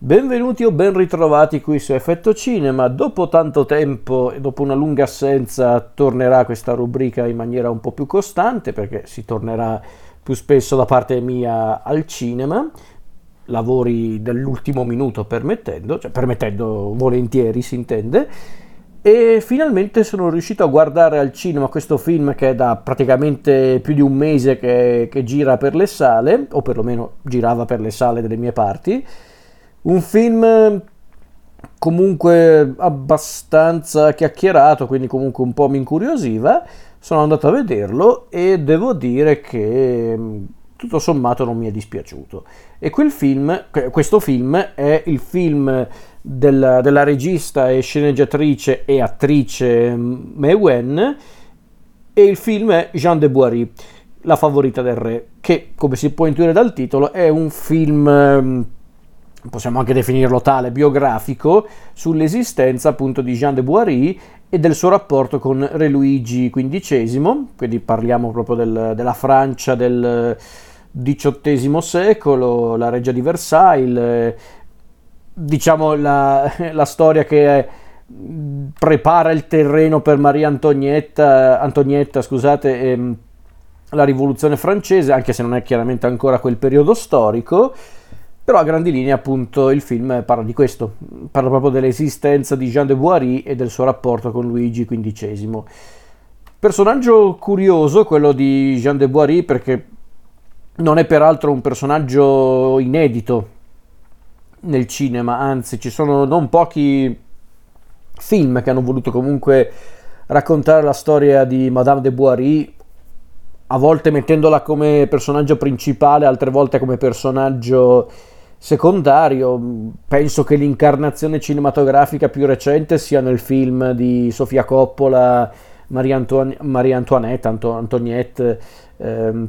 Benvenuti o ben ritrovati qui su Effetto Cinema. Dopo tanto tempo e dopo una lunga assenza tornerà questa rubrica in maniera un po' più costante perché si tornerà più spesso da parte mia al cinema, lavori dell'ultimo minuto permettendo, cioè permettendo volentieri si intende. E finalmente sono riuscito a guardare al cinema questo film che è da praticamente più di un mese che, che gira per le sale, o perlomeno girava per le sale delle mie parti un film comunque abbastanza chiacchierato, quindi comunque un po' mi incuriosiva. Sono andato a vederlo e devo dire che mm, tutto sommato non mi è dispiaciuto. E quel film, questo film è il film della, della regista e sceneggiatrice e attrice Mei Wen e il film è Jean de Boiry, La favorita del re, che come si può intuire dal titolo è un film possiamo anche definirlo tale, biografico sull'esistenza appunto di Jean de Boiry e del suo rapporto con Re Luigi XV, quindi parliamo proprio del, della Francia del XVIII secolo, la reggia di Versailles, diciamo la, la storia che prepara il terreno per Maria Antonietta, Antonietta scusate, ehm, la rivoluzione francese, anche se non è chiaramente ancora quel periodo storico, però a grandi linee appunto il film parla di questo, parla proprio dell'esistenza di Jean de Boiry e del suo rapporto con Luigi XV. Personaggio curioso quello di Jean de Boiry perché non è peraltro un personaggio inedito nel cinema, anzi ci sono non pochi film che hanno voluto comunque raccontare la storia di Madame de Boiry, a volte mettendola come personaggio principale, altre volte come personaggio secondario. Penso che l'incarnazione cinematografica più recente sia nel film di Sofia Coppola, Maria, Antoine, Maria Antoinette, Anto, Antoniette, ehm,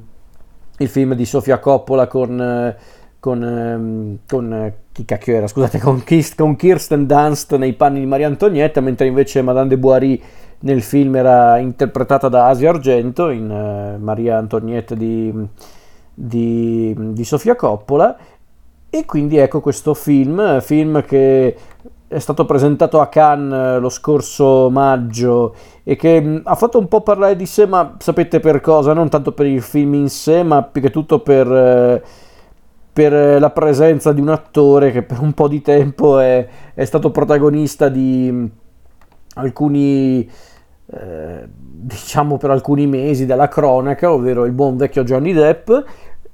il film di Sofia Coppola con, con, ehm, con chi cacchio era? Scusate, con, con Kirsten Dunst nei panni di Maria Antonietta, mentre invece Madame de Boiry nel film era interpretata da Asia Argento in uh, Maria Antoniette di, di, di Sofia Coppola e quindi ecco questo film, film che è stato presentato a Cannes eh, lo scorso maggio e che mm, ha fatto un po' parlare di sé, ma sapete per cosa? Non tanto per il film in sé, ma più che tutto per, eh, per la presenza di un attore che per un po' di tempo è, è stato protagonista di mm, alcuni, eh, diciamo per alcuni mesi della cronaca, ovvero il buon vecchio Johnny Depp,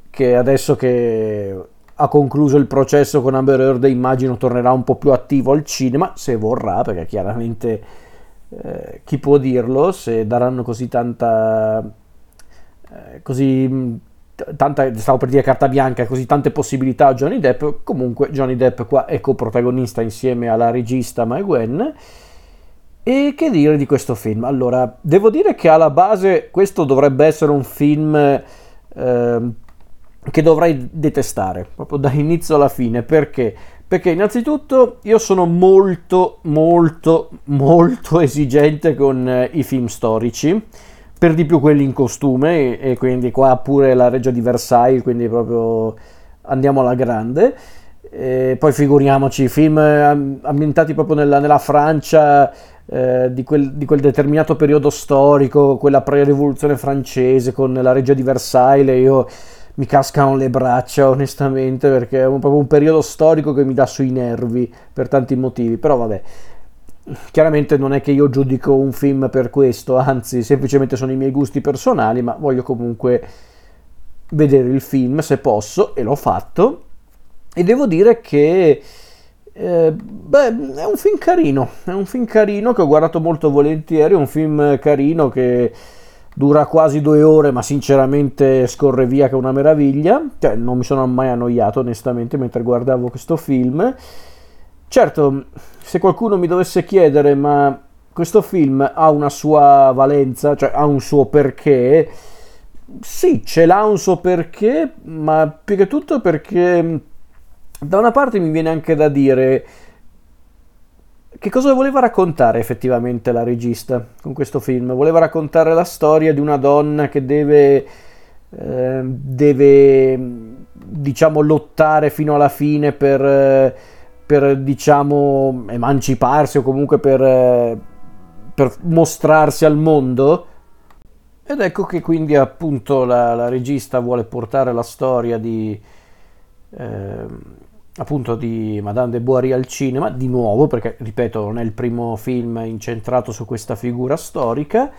che adesso che ha concluso il processo con Amber Heard immagino tornerà un po' più attivo al cinema se vorrà perché chiaramente eh, chi può dirlo se daranno così tanta eh, così tanta stavo per dire carta bianca così tante possibilità a Johnny Depp comunque Johnny Depp qua è coprotagonista insieme alla regista Mai Gwen. E che dire di questo film? Allora devo dire che alla base questo dovrebbe essere un film eh, che dovrei detestare proprio da inizio alla fine perché? Perché innanzitutto io sono molto molto molto esigente con eh, i film storici, per di più quelli in costume e, quindi qua pure la Reggia di Versailles, quindi proprio andiamo alla grande. E poi figuriamoci, film ambientati proprio nella, nella Francia eh, di, quel, di, quel, determinato periodo storico, quella pre-rivoluzione francese con la Reggia di Versailles, io mi cascano le braccia onestamente perché è proprio un periodo storico che mi dà sui nervi per tanti motivi, però vabbè. Chiaramente non è che io giudico un film per questo, anzi semplicemente sono i miei gusti personali, ma voglio comunque vedere il film se posso e l'ho fatto e devo dire che eh, beh, è un film carino, è un film carino che ho guardato molto volentieri, è un film carino che dura quasi due ore, ma sinceramente scorre via che è una meraviglia. Cioè, non mi sono mai annoiato onestamente mentre guardavo questo film. Certo, se qualcuno mi dovesse chiedere, ma questo film ha una sua valenza, cioè ha un suo perché, sì, ce l'ha un suo perché, ma più che tutto perché da una parte mi viene anche da dire che cosa voleva raccontare effettivamente la regista con questo film? Voleva raccontare la storia di una donna che deve, eh, deve diciamo, lottare fino alla fine per, per diciamo emanciparsi o comunque per, per mostrarsi al mondo. Ed ecco che quindi appunto la, la regista vuole portare la storia di, eh, appunto di Madame de Boiry al cinema, di nuovo, perché ripeto non è il primo film incentrato su questa figura storica,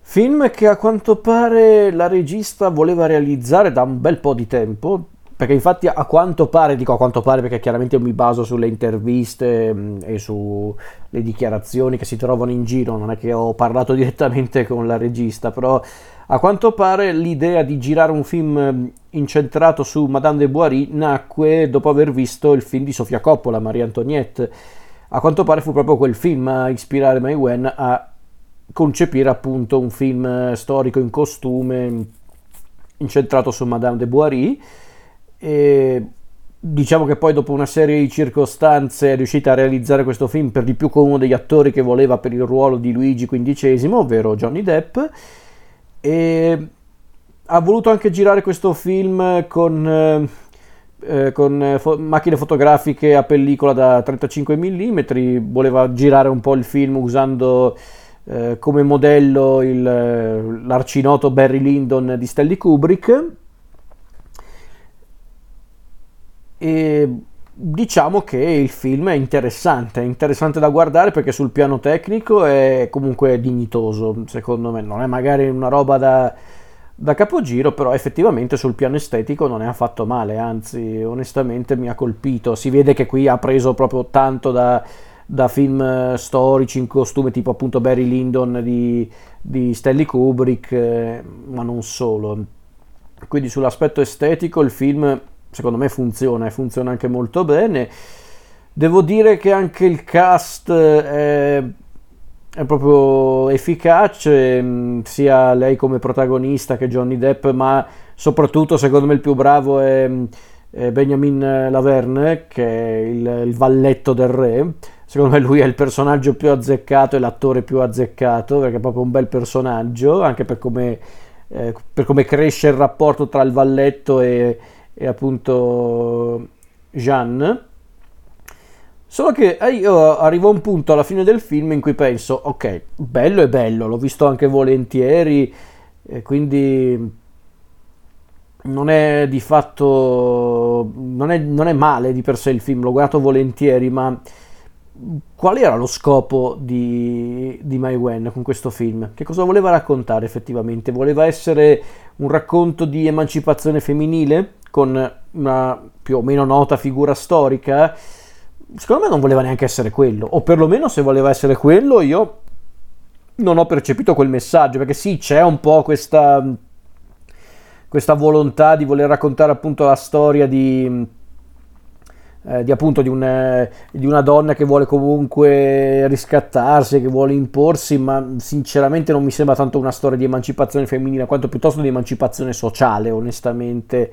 film che a quanto pare la regista voleva realizzare da un bel po' di tempo, perché infatti a quanto pare, dico a quanto pare perché chiaramente io mi baso sulle interviste mh, e sulle dichiarazioni che si trovano in giro, non è che ho parlato direttamente con la regista, però a quanto pare l'idea di girare un film incentrato su Madame de Boiry nacque dopo aver visto il film di Sofia Coppola, Maria Antoniette. A quanto pare fu proprio quel film a ispirare Mai Wen a concepire appunto un film storico in costume incentrato su Madame de Boiry e diciamo che poi dopo una serie di circostanze è riuscita a realizzare questo film per di più con uno degli attori che voleva per il ruolo di Luigi XV, ovvero Johnny Depp e ha voluto anche girare questo film con, eh, eh con fo- macchine fotografiche a pellicola da 35 mm, voleva girare un po' il film usando eh, come modello il, l'arcinoto Barry Lyndon di Stanley Kubrick. E diciamo che il film è interessante, è interessante da guardare perché sul piano tecnico è comunque dignitoso, secondo me, non è magari una roba da, da capogiro, però effettivamente sul piano estetico non è affatto male, anzi onestamente mi ha colpito, si vede che qui ha preso proprio tanto da, da film storici in costume tipo appunto Barry Lyndon di, di Stanley Kubrick, eh, ma non solo. Quindi sull'aspetto estetico il film secondo me funziona e funziona anche molto bene. Devo dire che anche il cast è, è proprio efficace, mm, sia lei come protagonista che Johnny Depp, ma soprattutto secondo me il più bravo è, è Benjamin Laverne, che è il, il valletto del re. Secondo me lui è il personaggio più azzeccato e l'attore più azzeccato, perché è proprio un bel personaggio, anche per come, eh, per come cresce il rapporto tra il valletto e, e appunto Jeanne. Solo che eh, io arrivo a un punto alla fine del film in cui penso, ok, bello è bello, l'ho visto anche volentieri, e quindi non è di fatto, non è, non è male di per sé il film, l'ho guardato volentieri, ma qual era lo scopo di, di Mai Wen con questo film? Che cosa voleva raccontare effettivamente? Voleva essere un racconto di emancipazione femminile? con una più o meno nota figura storica, secondo me non voleva neanche essere quello, o perlomeno se voleva essere quello io non ho percepito quel messaggio, perché sì, c'è un po' questa, questa volontà di voler raccontare appunto la storia di, eh, di, appunto, di, un, di, una donna che vuole comunque riscattarsi, che vuole imporsi, ma sinceramente non mi sembra tanto una storia di emancipazione femminile, quanto piuttosto di emancipazione sociale, onestamente.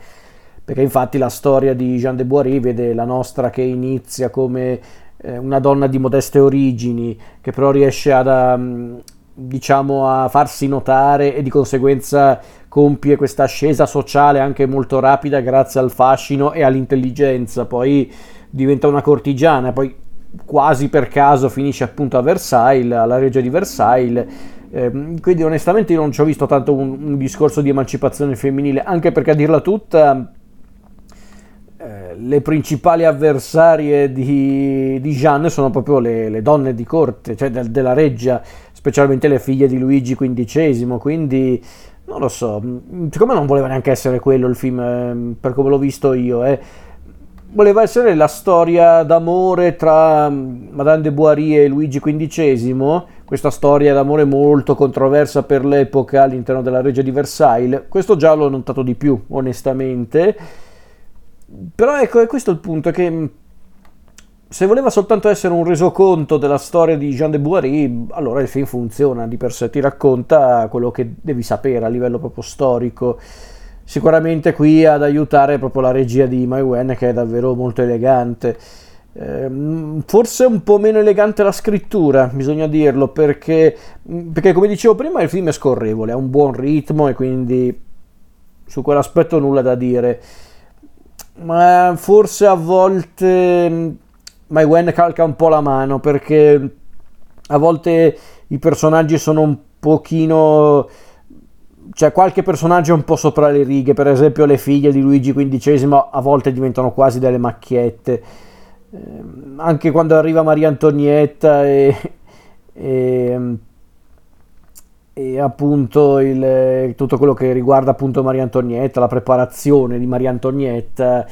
Perché infatti la storia di Jean de Boiry vede la nostra che inizia come eh, una donna di modeste origini, che però riesce ad, um, diciamo, a farsi notare e di conseguenza compie questa ascesa sociale anche molto rapida grazie al fascino e all'intelligenza, poi diventa una cortigiana, poi quasi per caso finisce appunto a Versailles, alla regia di Versailles. Eh, quindi onestamente io non ci ho visto tanto un, un discorso di emancipazione femminile, anche perché a dirla tutta eh, le principali avversarie di, di Jeanne sono proprio le, le, donne di corte, cioè del, della reggia, specialmente le figlie di Luigi XV, quindi non lo so, secondo me non voleva neanche essere quello il film, eh, per come l'ho visto io, eh. voleva essere la storia d'amore tra Madame de Boiry e Luigi XV, questa storia d'amore molto controversa per l'epoca all'interno della reggia di Versailles, questo già l'ho notato di più, onestamente però ecco, è questo il punto, che mm, se voleva soltanto essere un resoconto della storia di Jean de Boiry, allora il film funziona di per sé, ti racconta quello che devi sapere a livello proprio storico. Sicuramente qui ad aiutare proprio la regia di Mai Wen che è davvero molto elegante. Eh, forse un po' meno elegante la scrittura, bisogna dirlo, perché, perché come dicevo prima il film è scorrevole, ha un buon ritmo e quindi su quell'aspetto nulla da dire ma forse a volte My Wen calca un po' la mano perché a volte i personaggi sono un pochino cioè qualche personaggio è un po' sopra le righe, per esempio le figlie di Luigi XV a volte diventano quasi delle macchiette. Eh, anche quando arriva Maria Antonietta e, e, e appunto il, tutto quello che riguarda appunto Maria Antonietta, la preparazione di Maria Antonietta,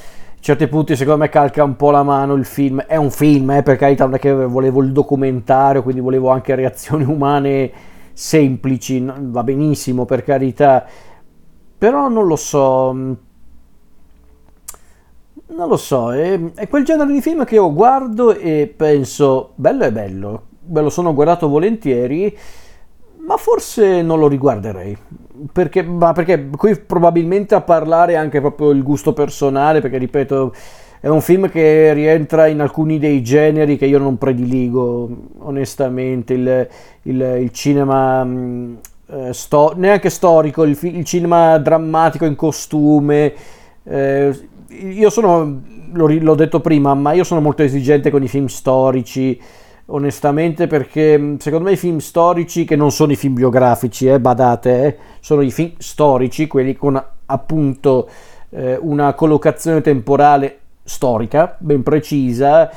certi punti secondo me calca un po' la mano il film. È un film, eh, per carità, non è che volevo il documentario, quindi volevo anche reazioni umane semplici, va benissimo per carità, però non lo so, non lo so, è, è quel genere di film che io guardo e penso, bello è bello, me lo sono guardato volentieri, ma forse non lo riguarderei. Perché, perché qui probabilmente a parlare anche proprio il gusto personale, perché ripeto, è un film che rientra in alcuni dei generi che io non prediligo, onestamente. Il, il, il cinema mm, eh, sto, neanche storico, il, il, cinema drammatico in costume. Eh, io sono, l'ho detto prima, ma io sono molto esigente con i film storici onestamente perché mm, secondo me i film storici che non sono i film biografici eh, badate eh, sono i film storici quelli con appunto eh, una collocazione temporale storica, ben precisa.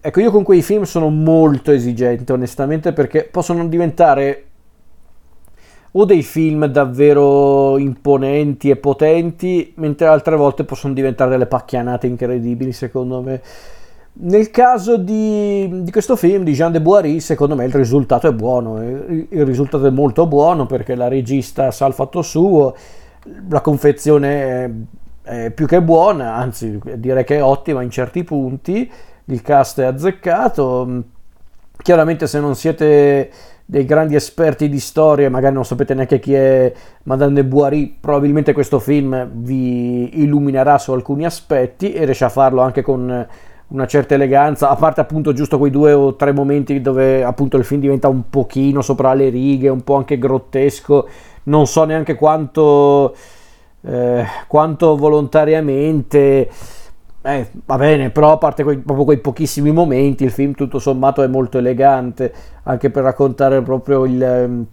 Ecco, io con quei film sono molto esigente, onestamente, perché possono diventare o dei film davvero imponenti e potenti, mentre altre volte possono diventare delle pacchianate incredibili, secondo me. Nel caso di, di, questo film di Jean de Boiry, secondo me il risultato è buono. Il, risultato è molto buono perché la regista sa il fatto suo, la confezione è è più che buona, anzi direi che è ottima in certi punti, il cast è azzeccato, chiaramente se non siete dei grandi esperti di storia, magari non sapete neanche chi è Madame de Boiry, probabilmente questo film vi illuminerà su alcuni aspetti e riesce a farlo anche con una certa eleganza, a parte appunto giusto quei due o tre momenti dove appunto il film diventa un pochino sopra le righe, un po' anche grottesco, non so neanche quanto eh, quanto volontariamente. Eh, va bene, però a parte quei, proprio quei pochissimi momenti, il film tutto sommato è molto elegante, anche per raccontare proprio il, ehm,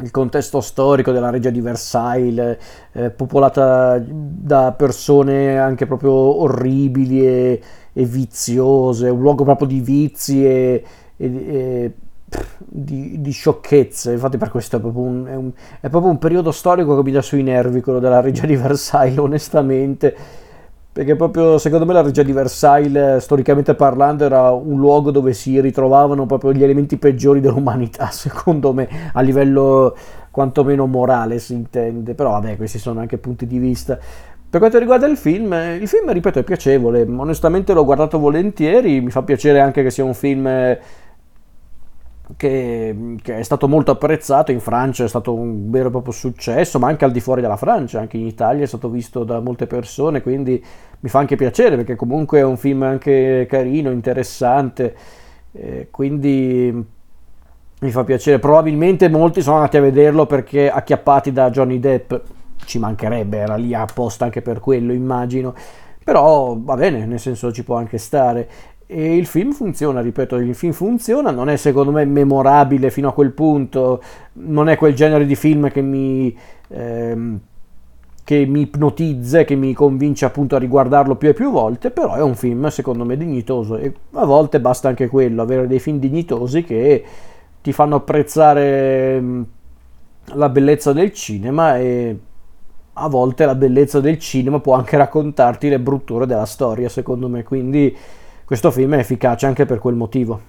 il contesto storico della regia di Versailles, eh, popolata da persone anche proprio orribili e, e, viziose, un luogo proprio di vizi e, e di, di, sciocchezze. Infatti, per questo è proprio, un, è, un, è proprio, un, periodo storico che mi dà sui nervi, quello della regia di Versailles, onestamente. Perché proprio secondo me la regia di Versailles, storicamente parlando, era un luogo dove si ritrovavano proprio gli elementi peggiori dell'umanità, secondo me, a livello quantomeno morale si intende. Però vabbè, questi sono anche punti di vista. Per quanto riguarda il film, il film, ripeto, è piacevole. Onestamente l'ho guardato volentieri, mi fa piacere anche che sia un film che, che, è stato molto apprezzato in Francia, è stato un vero e proprio successo, ma anche al di fuori della Francia, anche in Italia è stato visto da molte persone, quindi mi fa anche piacere perché comunque è un film anche carino, interessante, eh, quindi mi fa piacere. Probabilmente molti sono andati a vederlo perché acchiappati da Johnny Depp, ci mancherebbe, era lì apposta anche per quello, immagino. Però va bene, nel senso ci può anche stare. E il film funziona, ripeto, il film funziona, non è secondo me memorabile fino a quel punto, non è quel genere di film che mi, ehm, che mi ipnotizza che mi convince appunto a riguardarlo più e più volte, però è un film secondo me dignitoso e a volte basta anche quello, avere dei film dignitosi che ti fanno apprezzare ehm, la bellezza del cinema e a volte la bellezza del cinema può anche raccontarti le brutture della storia, secondo me, quindi questo film è efficace anche per quel motivo.